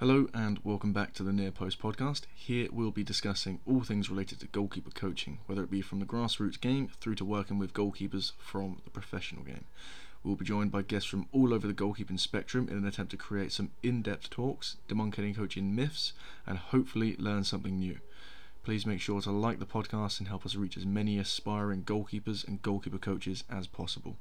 Hello and welcome back to the Near Post podcast. Here we'll be discussing all things related to goalkeeper coaching, whether it be from the grassroots game through to working with goalkeepers from the professional game. We'll be joined by guests from all over the goalkeeping spectrum in an attempt to create some in depth talks, debunk coaching myths, and hopefully learn something new. Please make sure to like the podcast and help us reach as many aspiring goalkeepers and goalkeeper coaches as possible.